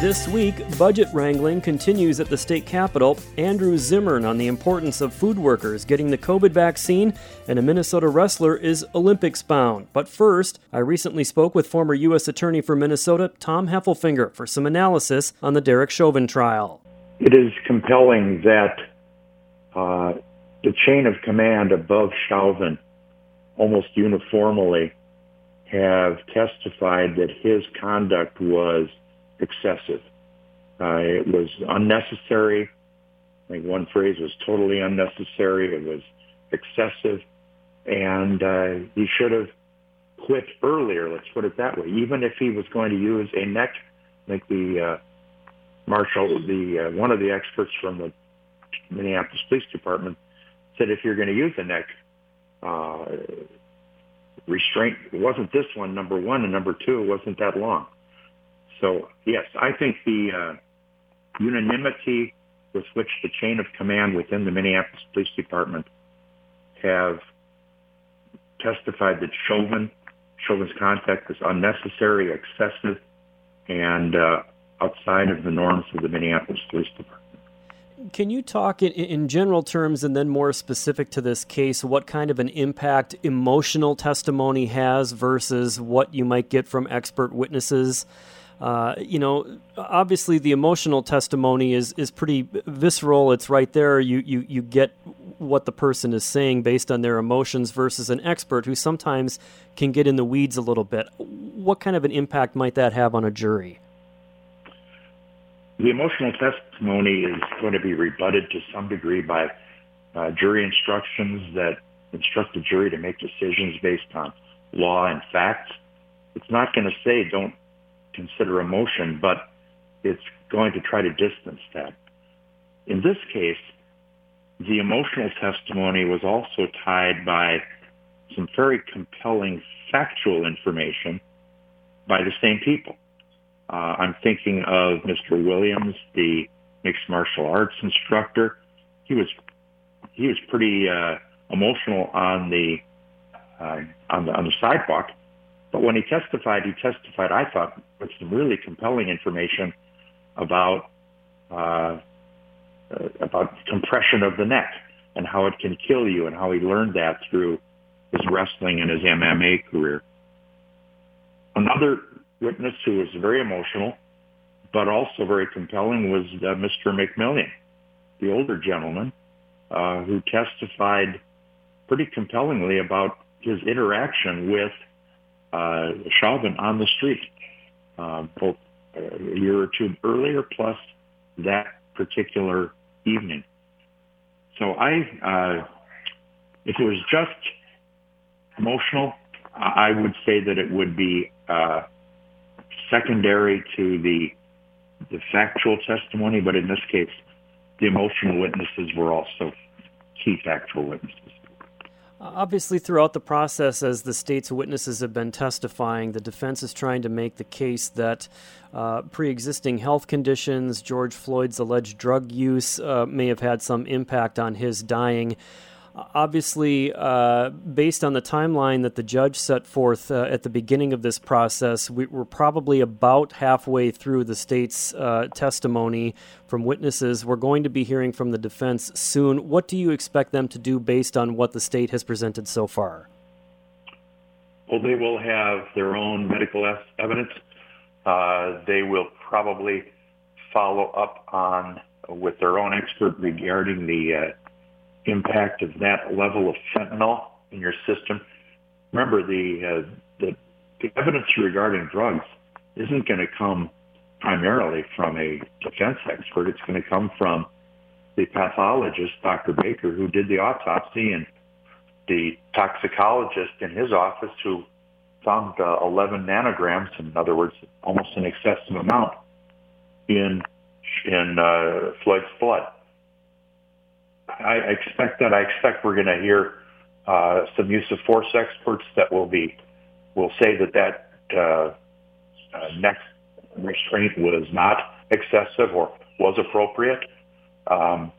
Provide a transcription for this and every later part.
This week, budget wrangling continues at the state capitol. Andrew Zimmern on the importance of food workers getting the COVID vaccine, and a Minnesota wrestler is Olympics bound. But first, I recently spoke with former U.S. Attorney for Minnesota, Tom Heffelfinger, for some analysis on the Derek Chauvin trial. It is compelling that uh, the chain of command above Chauvin almost uniformly have testified that his conduct was excessive. Uh, it was unnecessary. I think one phrase was totally unnecessary. It was excessive, and uh, he should have quit earlier. Let's put it that way. Even if he was going to use a neck, I think the uh, marshal, the uh, one of the experts from the Minneapolis Police Department said if you're going to use a neck uh, restraint, it wasn't this one. Number one and number two, it wasn't that long. So yes, I think the uh, unanimity with which the chain of command within the Minneapolis Police Department have testified that Chauvin, Chauvin's contact was unnecessary, excessive, and uh, outside of the norms of the Minneapolis Police Department. Can you talk in, in, general terms and then more specific to this case, what kind of an impact emotional testimony has versus what you might get from expert witnesses? Uh, you know, obviously the emotional testimony is, is pretty visceral. It's right there. You, you, you get what the person is saying based on their emotions versus an expert who sometimes can get in the weeds a little bit. What kind of an impact might that have on a jury? The emotional testimony is going to be rebutted to some degree by uh, jury instructions that instruct the jury to make decisions based on law and facts. It's not going to say don't consider emotion, but it's going to try to distance that. In this case, the emotional testimony was also tied by some very compelling factual information by the same people. Uh, I'm thinking of Mr. Williams, the mixed martial arts instructor. He was he was pretty uh, emotional on the uh, on the on the sidewalk, but when he testified, he testified, I thought, with some really compelling information about uh, about compression of the neck and how it can kill you, and how he learned that through his wrestling and his MMA career. Another witness who was very emotional, but also very compelling, was uh, Mr. McMillian, the older gentleman, uh, who testified pretty compellingly about his interaction with uh, Chauvin on the street, uh, both a year or two earlier, plus that particular evening. So I, uh, if it was just emotional, I would say that it would be uh, secondary to the the factual testimony, but in this case, the emotional witnesses were also key factual witnesses. Obviously, throughout the process, as the state's witnesses have been testifying, the defense is trying to make the case that uh, pre existing health conditions, George Floyd's alleged drug use, uh, may have had some impact on his dying obviously, uh, based on the timeline that the judge set forth uh, at the beginning of this process, we, are probably about halfway through the state's uh, testimony from witnesses. We're going to be hearing from the defense soon. What do you expect them to do based on what the state has presented so far? Well, they will have their own medical evidence. Uh, they will probably follow up on with their own expert regarding the uh, impact of that level of fentanyl in your system. Remember, the, uh, the, the evidence regarding drugs isn't going to come primarily from a defense expert. It's going to come from the pathologist, Dr. Baker, who did the autopsy, and the toxicologist in his office who found uh, 11 nanograms, in other words, almost an excessive amount, in in uh, Floyd's blood. I expect that. I expect we're going to hear uh, some use of force experts that will be will say that that uh, uh, neck restraint was not excessive or was appropriate. Um,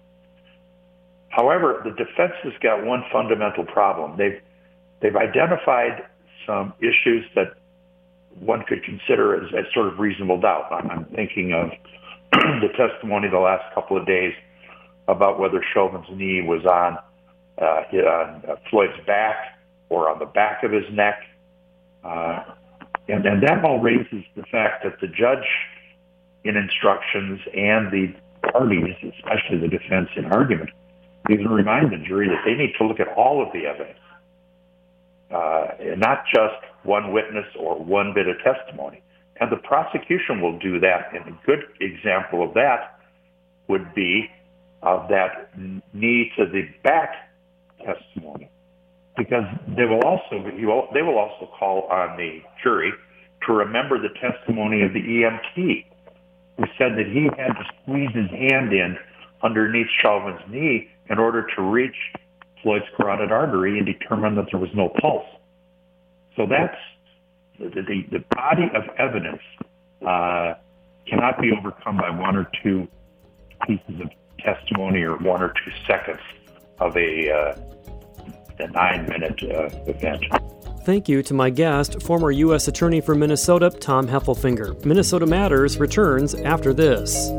however, the defense has got one fundamental problem. They've they've identified some issues that one could consider as, as sort of reasonable doubt. I'm, I'm thinking of the testimony the last couple of days about whether Chauvin's knee was on, uh, on uh, Floyd's back or on the back of his neck. Uh, and, and that all raises the fact that the judge in instructions and the parties, especially the defense in argument, needs to remind the jury that they need to look at all of the evidence, uh, not just one witness or one bit of testimony. And the prosecution will do that. And a good example of that would be of that knee to the back testimony, because they will also they will also call on the jury to remember the testimony of the EMT, who said that he had to squeeze his hand in underneath Chauvin's knee in order to reach Floyd's carotid artery and determine that there was no pulse. So that's the, the, the body of evidence uh, cannot be overcome by one or two pieces of testimony or one or two seconds of a, uh, a nine minute uh, event. Thank you to my guest, former U.S. Attorney for Minnesota, Tom Heffelfinger. Minnesota Matters returns after this.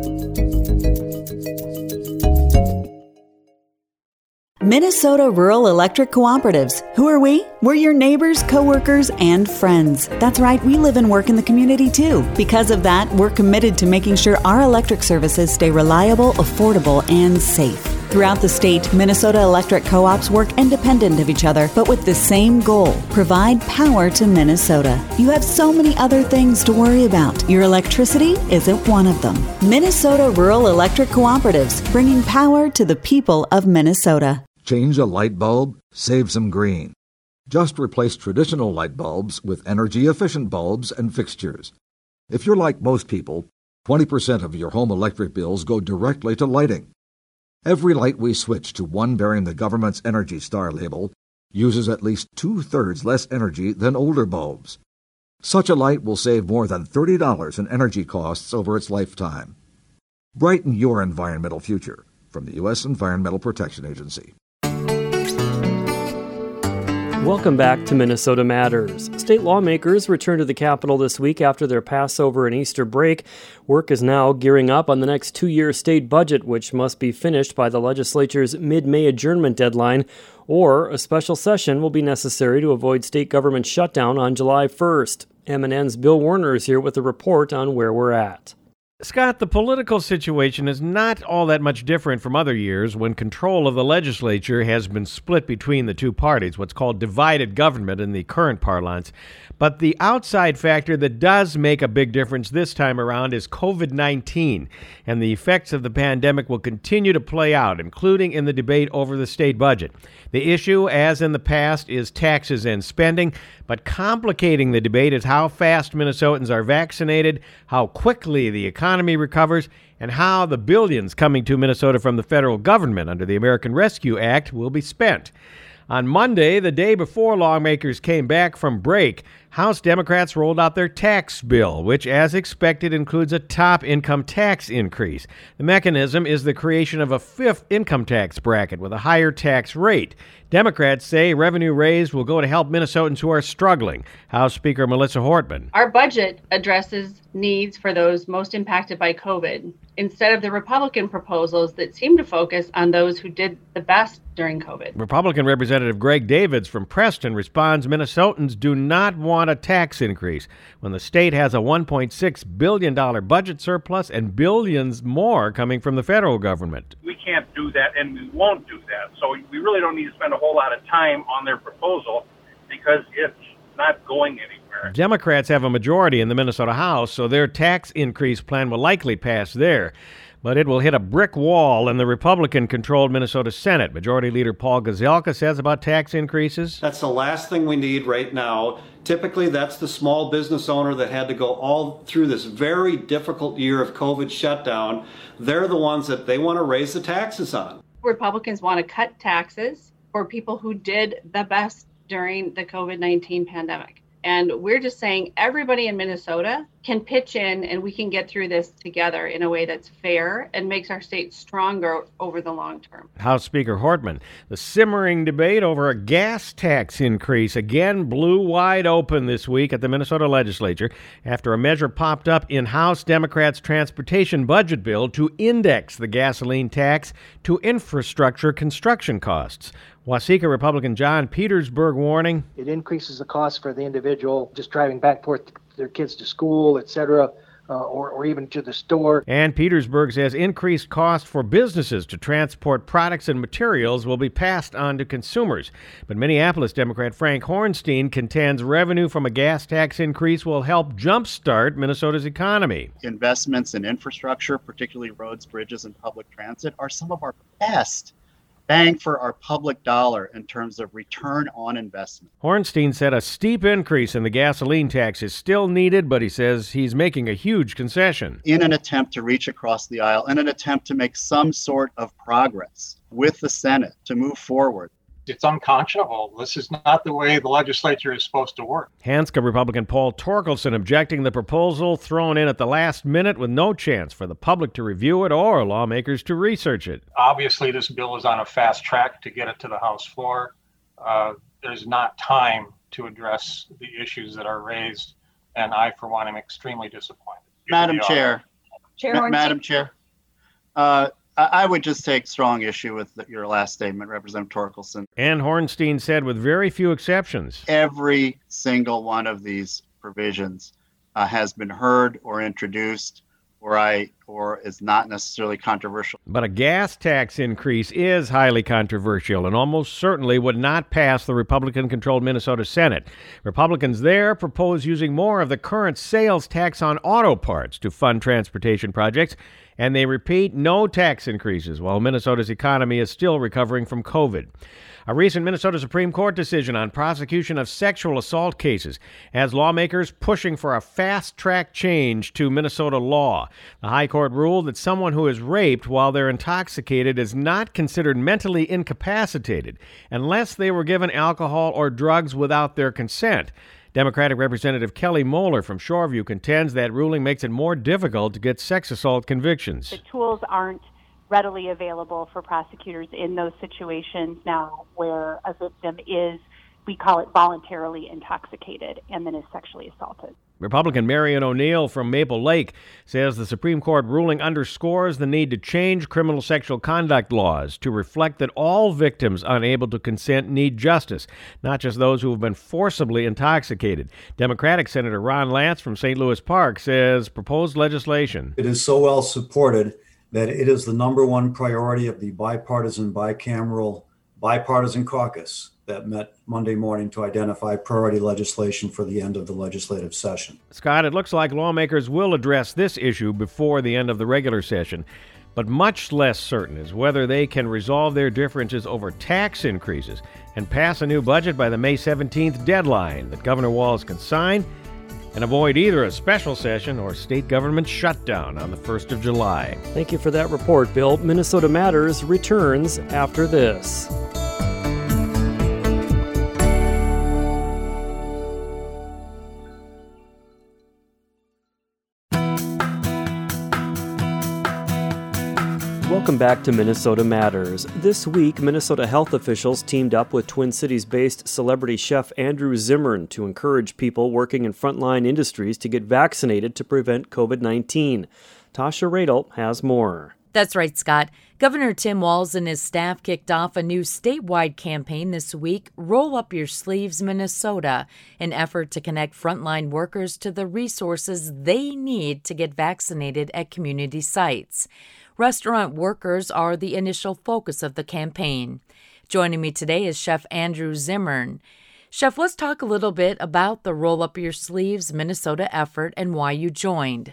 Minnesota Rural Electric Cooperatives. Who are we? We're your neighbors, coworkers, and friends. That's right, we live and work in the community too. Because of that, we're committed to making sure our electric services stay reliable, affordable, and safe. Throughout the state, Minnesota electric co ops work independent of each other, but with the same goal provide power to Minnesota. You have so many other things to worry about. Your electricity isn't one of them. Minnesota Rural Electric Cooperatives, bringing power to the people of Minnesota. Change a light bulb, save some green. Just replace traditional light bulbs with energy efficient bulbs and fixtures. If you're like most people, 20% of your home electric bills go directly to lighting. Every light we switch to one bearing the government's Energy Star label uses at least two thirds less energy than older bulbs. Such a light will save more than $30 in energy costs over its lifetime. Brighten your environmental future from the U.S. Environmental Protection Agency. Welcome back to Minnesota Matters. State lawmakers return to the Capitol this week after their Passover and Easter break. Work is now gearing up on the next two year state budget, which must be finished by the legislature's mid May adjournment deadline, or a special session will be necessary to avoid state government shutdown on July 1st. MNN's Bill Werner is here with a report on where we're at. Scott, the political situation is not all that much different from other years when control of the legislature has been split between the two parties, what's called divided government in the current parlance. But the outside factor that does make a big difference this time around is COVID 19, and the effects of the pandemic will continue to play out, including in the debate over the state budget. The issue, as in the past, is taxes and spending, but complicating the debate is how fast Minnesotans are vaccinated, how quickly the economy recovers, and how the billions coming to Minnesota from the federal government under the American Rescue Act will be spent. On Monday, the day before lawmakers came back from break, House Democrats rolled out their tax bill, which, as expected, includes a top income tax increase. The mechanism is the creation of a fifth income tax bracket with a higher tax rate. Democrats say revenue raised will go to help Minnesotans who are struggling. House Speaker Melissa Hortman. Our budget addresses needs for those most impacted by COVID instead of the Republican proposals that seem to focus on those who did the best during COVID. Republican Representative Greg Davids from Preston responds Minnesotans do not want a tax increase when the state has a $1.6 billion budget surplus and billions more coming from the federal government. We can't do that and we won't do that. So we really don't need to spend a whole lot of time on their proposal because it's not going anywhere. Democrats have a majority in the Minnesota House, so their tax increase plan will likely pass there. But it will hit a brick wall in the Republican controlled Minnesota Senate. Majority Leader Paul Gazelka says about tax increases. That's the last thing we need right now. Typically, that's the small business owner that had to go all through this very difficult year of COVID shutdown. They're the ones that they want to raise the taxes on. Republicans want to cut taxes for people who did the best during the COVID 19 pandemic. And we're just saying everybody in Minnesota can pitch in and we can get through this together in a way that's fair and makes our state stronger over the long term. House Speaker Hortman, the simmering debate over a gas tax increase again blew wide open this week at the Minnesota legislature after a measure popped up in House Democrats' transportation budget bill to index the gasoline tax to infrastructure construction costs. Waseca Republican John Petersburg warning. It increases the cost for the individual just driving back and forth their kids to school, etc. Uh, or, or even to the store. And Petersburg says increased cost for businesses to transport products and materials will be passed on to consumers. But Minneapolis Democrat Frank Hornstein contends revenue from a gas tax increase will help jumpstart Minnesota's economy. Investments in infrastructure, particularly roads, bridges, and public transit, are some of our best bang for our public dollar in terms of return on investment. Hornstein said a steep increase in the gasoline tax is still needed, but he says he's making a huge concession. In an attempt to reach across the aisle, in an attempt to make some sort of progress with the Senate to move forward it's unconscionable. This is not the way the legislature is supposed to work. Hanska Republican Paul Torkelson objecting the proposal thrown in at the last minute with no chance for the public to review it or lawmakers to research it. Obviously, this bill is on a fast track to get it to the House floor. Uh, there's not time to address the issues that are raised, and I, for one, am extremely disappointed. Madam Chair, Chair Ma- Madam Chair, uh, I would just take strong issue with your last statement, Representative Torkelson. And Hornstein said, with very few exceptions, every single one of these provisions uh, has been heard or introduced, or I or is not necessarily controversial. But a gas tax increase is highly controversial and almost certainly would not pass the Republican-controlled Minnesota Senate. Republicans there propose using more of the current sales tax on auto parts to fund transportation projects and they repeat no tax increases while Minnesota's economy is still recovering from COVID. A recent Minnesota Supreme Court decision on prosecution of sexual assault cases has lawmakers pushing for a fast track change to Minnesota law. The High Court ruled that someone who is raped while they're intoxicated is not considered mentally incapacitated unless they were given alcohol or drugs without their consent. Democratic Representative Kelly Moeller from Shoreview contends that ruling makes it more difficult to get sex assault convictions. The tools aren't readily available for prosecutors in those situations now where a victim is, we call it voluntarily intoxicated, and then is sexually assaulted. Republican Marion O'Neill from Maple Lake says the Supreme Court ruling underscores the need to change criminal sexual conduct laws to reflect that all victims unable to consent need justice, not just those who have been forcibly intoxicated. Democratic Senator Ron Latz from St. Louis Park says proposed legislation. It is so well supported that it is the number one priority of the bipartisan, bicameral, bipartisan caucus that met Monday morning to identify priority legislation for the end of the legislative session. Scott, it looks like lawmakers will address this issue before the end of the regular session, but much less certain is whether they can resolve their differences over tax increases and pass a new budget by the May 17th deadline that Governor Walz can sign and avoid either a special session or state government shutdown on the 1st of July. Thank you for that report, Bill. Minnesota Matters returns after this. Welcome back to Minnesota Matters. This week, Minnesota health officials teamed up with Twin Cities based celebrity chef Andrew Zimmern to encourage people working in frontline industries to get vaccinated to prevent COVID 19. Tasha Radel has more. That's right, Scott. Governor Tim Walz and his staff kicked off a new statewide campaign this week, Roll Up Your Sleeves Minnesota, an effort to connect frontline workers to the resources they need to get vaccinated at community sites. Restaurant workers are the initial focus of the campaign. Joining me today is Chef Andrew Zimmern. Chef, let's talk a little bit about the Roll Up Your Sleeves Minnesota effort and why you joined.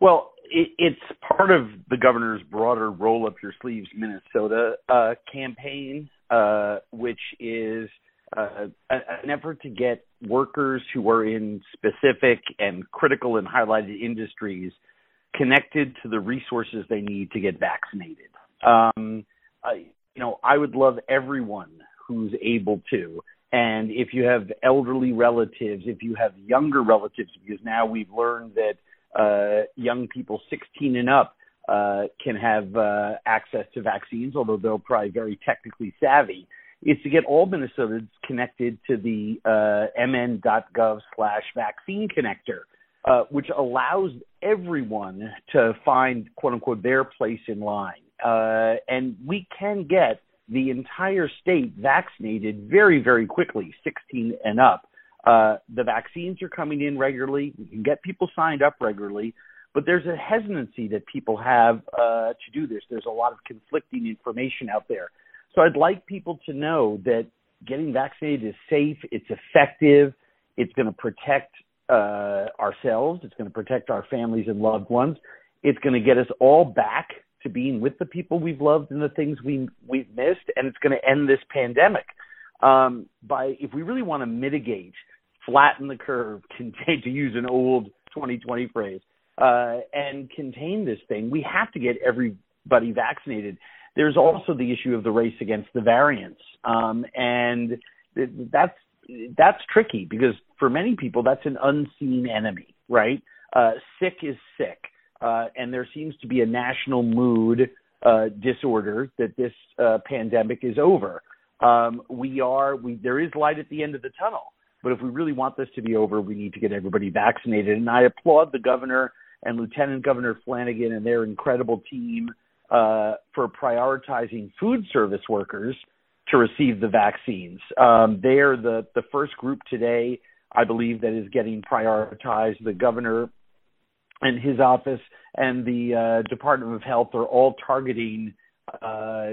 Well, it's part of the governor's broader Roll Up Your Sleeves Minnesota uh, campaign, uh, which is uh, an effort to get workers who are in specific and critical and highlighted industries connected to the resources they need to get vaccinated. Um, I, you know, I would love everyone who's able to And if you have elderly relatives, if you have younger relatives, because now we've learned that uh, young people 16 and up uh, can have uh, access to vaccines, although they're probably very technically savvy, is to get all Minnesotans connected to the uh, mn.gov slash vaccine connector, uh, which allows everyone to find, quote unquote, their place in line. Uh, and we can get the entire state vaccinated very, very quickly, 16 and up. Uh, the vaccines are coming in regularly. We can get people signed up regularly, but there's a hesitancy that people have uh, to do this. There's a lot of conflicting information out there. So I'd like people to know that getting vaccinated is safe, it's effective, it's going to protect uh, ourselves, it's going to protect our families and loved ones, it's going to get us all back to being with the people we've loved and the things we we've missed, and it's going to end this pandemic. Um, by if we really want to mitigate, flatten the curve, contain to use an old 2020 phrase, uh, and contain this thing, we have to get everybody vaccinated. There's also the issue of the race against the variants, um, and that's that's tricky because for many people that's an unseen enemy, right? Uh, sick is sick, uh, and there seems to be a national mood uh, disorder that this uh, pandemic is over. Um, we are we there is light at the end of the tunnel, but if we really want this to be over, we need to get everybody vaccinated. And I applaud the governor and Lieutenant Governor Flanagan and their incredible team uh, for prioritizing food service workers to receive the vaccines. Um, they are the, the first group today, I believe, that is getting prioritized. The governor and his office and the uh, Department of Health are all targeting uh,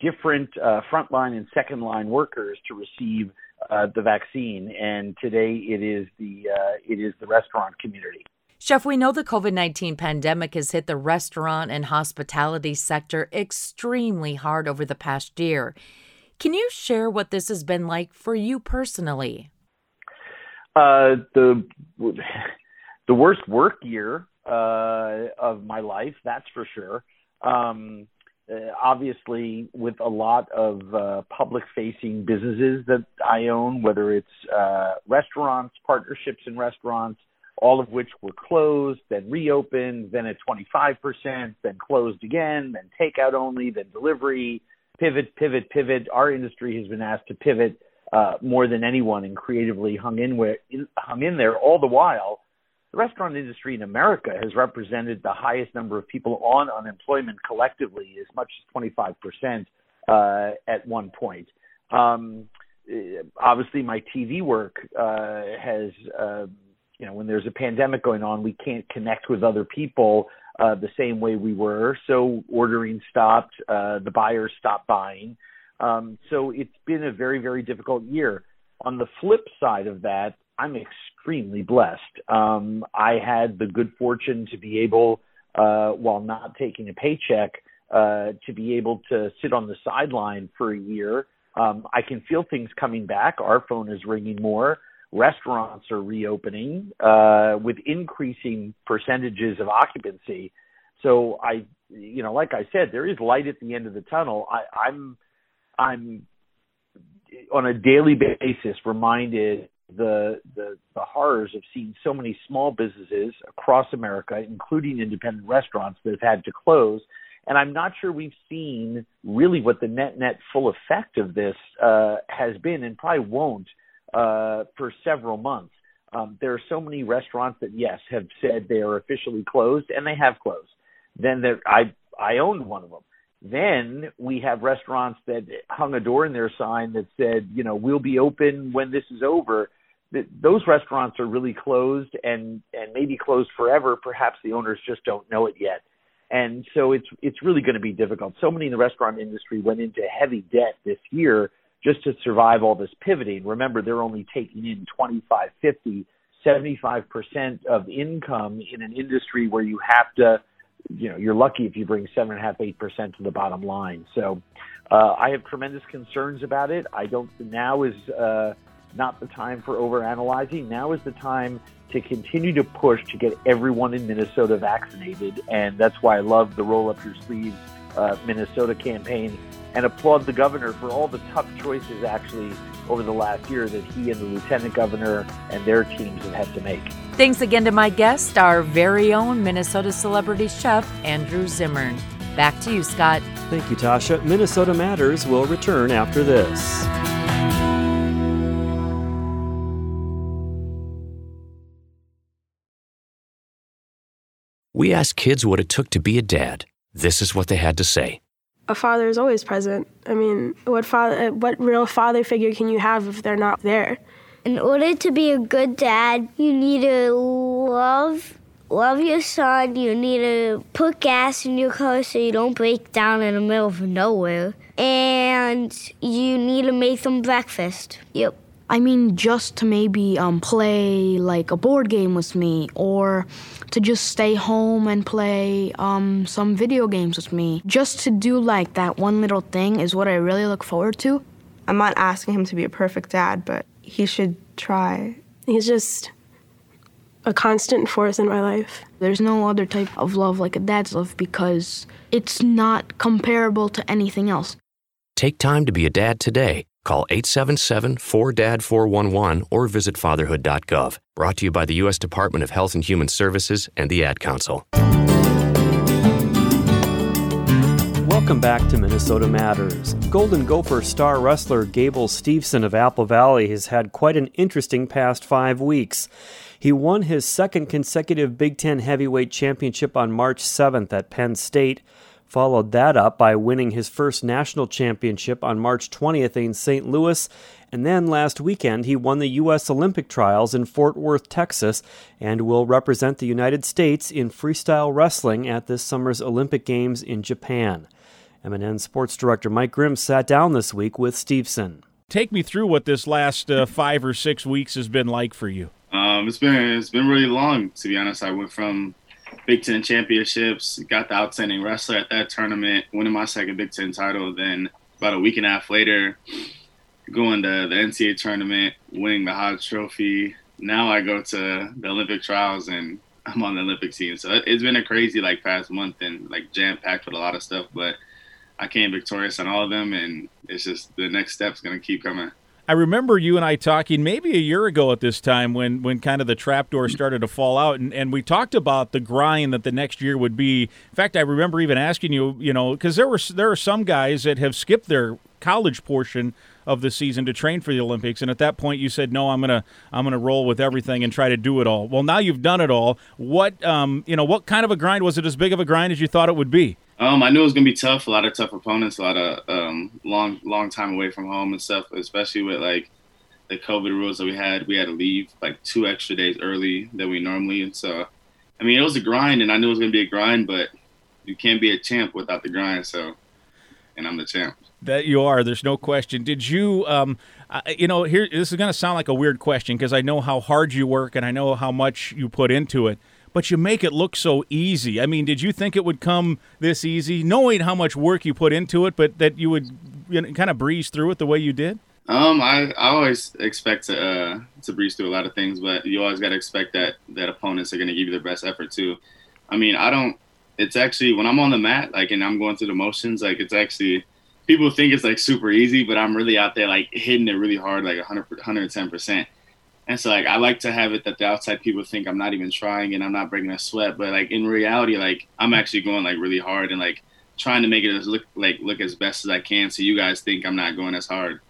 different uh, frontline and second line workers to receive uh, the vaccine. And today it is the uh, it is the restaurant community. Chef, we know the COVID 19 pandemic has hit the restaurant and hospitality sector extremely hard over the past year. Can you share what this has been like for you personally? Uh, the the worst work year uh, of my life, that's for sure. Um, uh, obviously, with a lot of uh, public facing businesses that I own, whether it's uh, restaurants, partnerships in restaurants, all of which were closed, then reopened, then at 25%, then closed again, then takeout only, then delivery, pivot, pivot, pivot. Our industry has been asked to pivot uh, more than anyone and creatively hung in, where, hung in there all the while. The restaurant industry in America has represented the highest number of people on unemployment collectively, as much as 25% uh, at one point. Um, obviously, my TV work uh, has uh, you know, when there's a pandemic going on, we can't connect with other people uh, the same way we were. So ordering stopped, uh, the buyers stopped buying. Um, so it's been a very, very difficult year. On the flip side of that, I'm extremely blessed. Um, I had the good fortune to be able, uh, while not taking a paycheck, uh, to be able to sit on the sideline for a year. Um, I can feel things coming back. Our phone is ringing more restaurants are reopening uh, with increasing percentages of occupancy. So I, you know, like I said, there is light at the end of the tunnel. I, I'm, I'm on a daily basis reminded the, the the horrors of seeing so many small businesses across America, including independent restaurants, that have had to close. And I'm not sure we've seen really what the net net full effect of this uh, has been, and probably won't uh, for several months. Um, there are so many restaurants that yes have said they are officially closed, and they have closed. Then there, I I owned one of them. Then we have restaurants that hung a door in their sign that said, you know, we'll be open when this is over. Those restaurants are really closed and and maybe closed forever. Perhaps the owners just don't know it yet, and so it's it's really going to be difficult. So many in the restaurant industry went into heavy debt this year just to survive all this pivoting. Remember, they're only taking in 25, 50, 75% of income in an industry where you have to, you know, you're lucky if you bring seven and a half, eight percent to the bottom line. So, uh, I have tremendous concerns about it. I don't, now is, uh, not the time for overanalyzing. Now is the time to continue to push to get everyone in Minnesota vaccinated. And that's why I love the roll up your sleeves uh, Minnesota campaign and applaud the governor for all the tough choices actually over the last year that he and the lieutenant governor and their teams have had to make. Thanks again to my guest, our very own Minnesota celebrity chef, Andrew Zimmern. Back to you, Scott. Thank you, Tasha. Minnesota Matters will return after this. We asked kids what it took to be a dad. This is what they had to say. A father is always present. I mean, what father, what real father figure can you have if they're not there? In order to be a good dad, you need to love love your son. You need to put gas in your car so you don't break down in the middle of nowhere. And you need to make them breakfast. Yep. I mean, just to maybe um, play like a board game with me, or to just stay home and play um, some video games with me. Just to do like that one little thing is what I really look forward to. I'm not asking him to be a perfect dad, but he should try. He's just a constant force in my life. There's no other type of love like a dad's love because it's not comparable to anything else. Take time to be a dad today. Call 877 4DAD 411 or visit fatherhood.gov. Brought to you by the U.S. Department of Health and Human Services and the Ad Council. Welcome back to Minnesota Matters. Golden Gopher star wrestler Gable Steveson of Apple Valley has had quite an interesting past five weeks. He won his second consecutive Big Ten heavyweight championship on March 7th at Penn State followed that up by winning his first national championship on March 20th in St. Louis, and then last weekend he won the U.S. Olympic trials in Fort Worth, Texas, and will represent the United States in freestyle wrestling at this summer's Olympic Games in Japan. MNN Sports Director Mike Grimm sat down this week with Steveson. Take me through what this last uh, five or six weeks has been like for you. Um, it's been it's been really long to be honest. I went from Big Ten championships, got the outstanding wrestler at that tournament, winning my second Big Ten title. Then about a week and a half later, going to the NCAA tournament, winning the Hodge Trophy. Now I go to the Olympic trials and I'm on the Olympic team. So it's been a crazy like past month and like jam packed with a lot of stuff. But I came victorious on all of them, and it's just the next step's gonna keep coming. I remember you and I talking maybe a year ago at this time when, when kind of the trapdoor started to fall out, and, and we talked about the grind that the next year would be. In fact, I remember even asking you, you know, because there were there are some guys that have skipped their college portion of the season to train for the Olympics, and at that point you said, "No, I'm gonna I'm gonna roll with everything and try to do it all." Well, now you've done it all. What um you know what kind of a grind was it? As big of a grind as you thought it would be? Um, I knew it was gonna be tough. A lot of tough opponents, a lot of um, long, long time away from home and stuff. Especially with like the COVID rules that we had, we had to leave like two extra days early than we normally. And so, I mean, it was a grind, and I knew it was gonna be a grind, but you can't be a champ without the grind. So, and I'm the champ. That you are. There's no question. Did you, um, you know, here this is going to sound like a weird question because I know how hard you work and I know how much you put into it but you make it look so easy. I mean, did you think it would come this easy, knowing how much work you put into it, but that you would you know, kind of breeze through it the way you did? Um, I, I always expect to uh, to breeze through a lot of things, but you always got to expect that that opponents are going to give you their best effort too. I mean, I don't. It's actually when I'm on the mat, like, and I'm going through the motions, like, it's actually people think it's like super easy, but I'm really out there like hitting it really hard, like 100, 110 percent. And so like I like to have it that the outside people think I'm not even trying and I'm not breaking a sweat, but like in reality, like I'm actually going like really hard and like trying to make it as look like look as best as I can, so you guys think I'm not going as hard.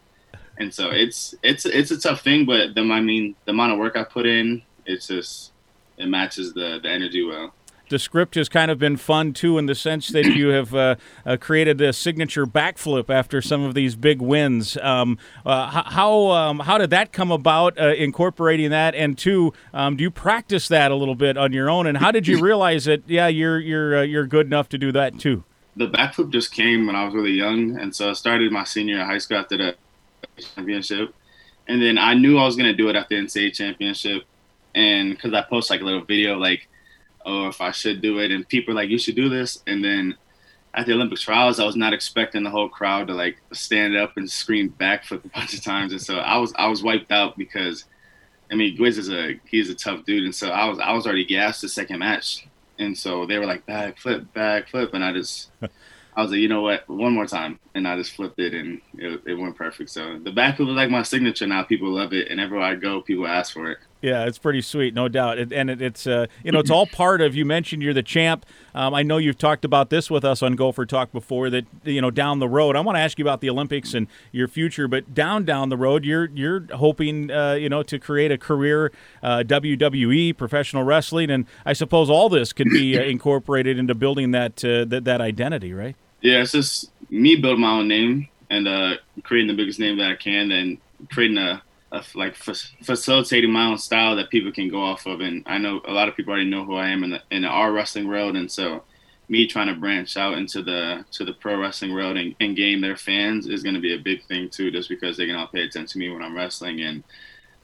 And so it's it's it's a tough thing, but the I mean the amount of work I put in, it's just it matches the the energy well the script has kind of been fun too, in the sense that you have uh, uh, created a signature backflip after some of these big wins. Um, uh, how um, how did that come about? Uh, incorporating that, and two, um, do you practice that a little bit on your own? And how did you realize that? Yeah, you're you're uh, you're good enough to do that too. The backflip just came when I was really young, and so I started my senior year high school after the championship, and then I knew I was gonna do it after the NCAA championship, and because I post like a little video like or if I should do it. And people are like, you should do this. And then at the Olympic trials, I was not expecting the whole crowd to like stand up and scream backflip a bunch of times. And so I was I was wiped out because I mean Gwiz is a he's a tough dude. And so I was I was already gassed the second match. And so they were like backflip, backflip, and I just I I was like, you know what, one more time, and I just flipped it, and it, it went perfect. So the backflip is like my signature now. People love it, and everywhere I go, people ask for it. Yeah, it's pretty sweet, no doubt. It, and it, it's uh, you know it's all part of. You mentioned you're the champ. Um, I know you've talked about this with us on Gopher Talk before. That you know down the road, I want to ask you about the Olympics and your future. But down down the road, you're you're hoping uh, you know to create a career uh, WWE professional wrestling, and I suppose all this can be uh, incorporated into building that, uh, that that identity, right? Yeah, it's just me building my own name and uh, creating the biggest name that I can, and creating a of like facilitating my own style that people can go off of. And I know a lot of people already know who I am in the in the R wrestling world, and so me trying to branch out into the to the pro wrestling world and, and gain their fans is going to be a big thing too, just because they can all pay attention to me when I'm wrestling and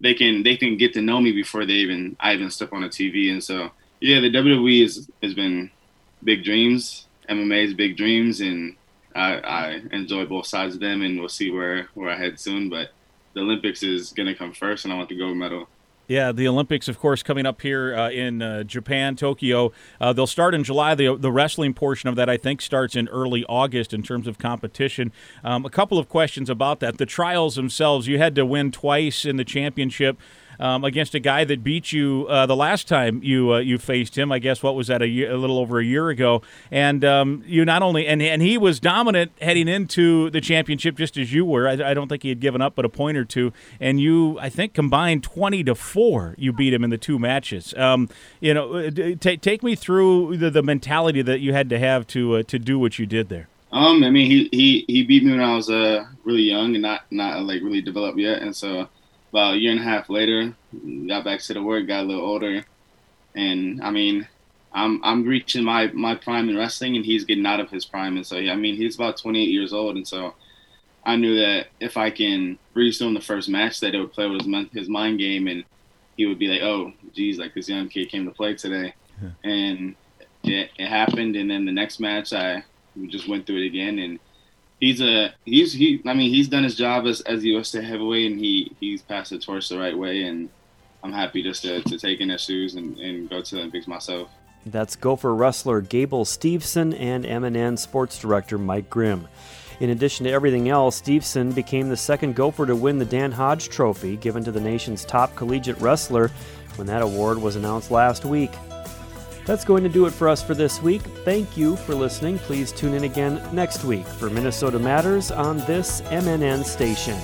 they can they can get to know me before they even I even step on a TV. And so yeah, the WWE is, has been big dreams. MMA's big dreams, and I, I enjoy both sides of them, and we'll see where where I head soon. But the Olympics is going to come first, and I want the gold medal. Yeah, the Olympics, of course, coming up here uh, in uh, Japan, Tokyo. Uh, they'll start in July. The, the wrestling portion of that, I think, starts in early August in terms of competition. Um, a couple of questions about that. The trials themselves, you had to win twice in the championship um, against a guy that beat you uh, the last time you uh, you faced him. I guess what was that a, year, a little over a year ago, and um, you not only and and he was dominant heading into the championship just as you were. I, I, don't think he had given up but a point or two, and you I think combined twenty to four. You beat him in the two matches. Um, you know, uh, t- take me through the, the mentality that you had to have to uh, to do what you did there. Um, I mean, he, he, he beat me when I was uh really young and not not like really developed yet, and so about a year and a half later, got back to the work, got a little older, and I mean, I'm I'm reaching my my prime in wrestling, and he's getting out of his prime, and so yeah, I mean, he's about 28 years old, and so I knew that if I can reach him the first match, that it would play with his his mind game, and he would be like, oh, geez, like this young kid came to play today, and it, it happened, and then the next match, I just went through it again, and he's a he's he. I mean, he's done his job as as USA heavyweight, and he he's passed the torch the right way. And I'm happy just to, to take in his shoes and, and go to the Olympics myself. That's Gopher wrestler Gable Steveson and MNN sports director Mike Grimm. In addition to everything else, Steveson became the second Gopher to win the Dan Hodge Trophy, given to the nation's top collegiate wrestler, when that award was announced last week. That's going to do it for us for this week. Thank you for listening. Please tune in again next week for Minnesota Matters on this MNN station.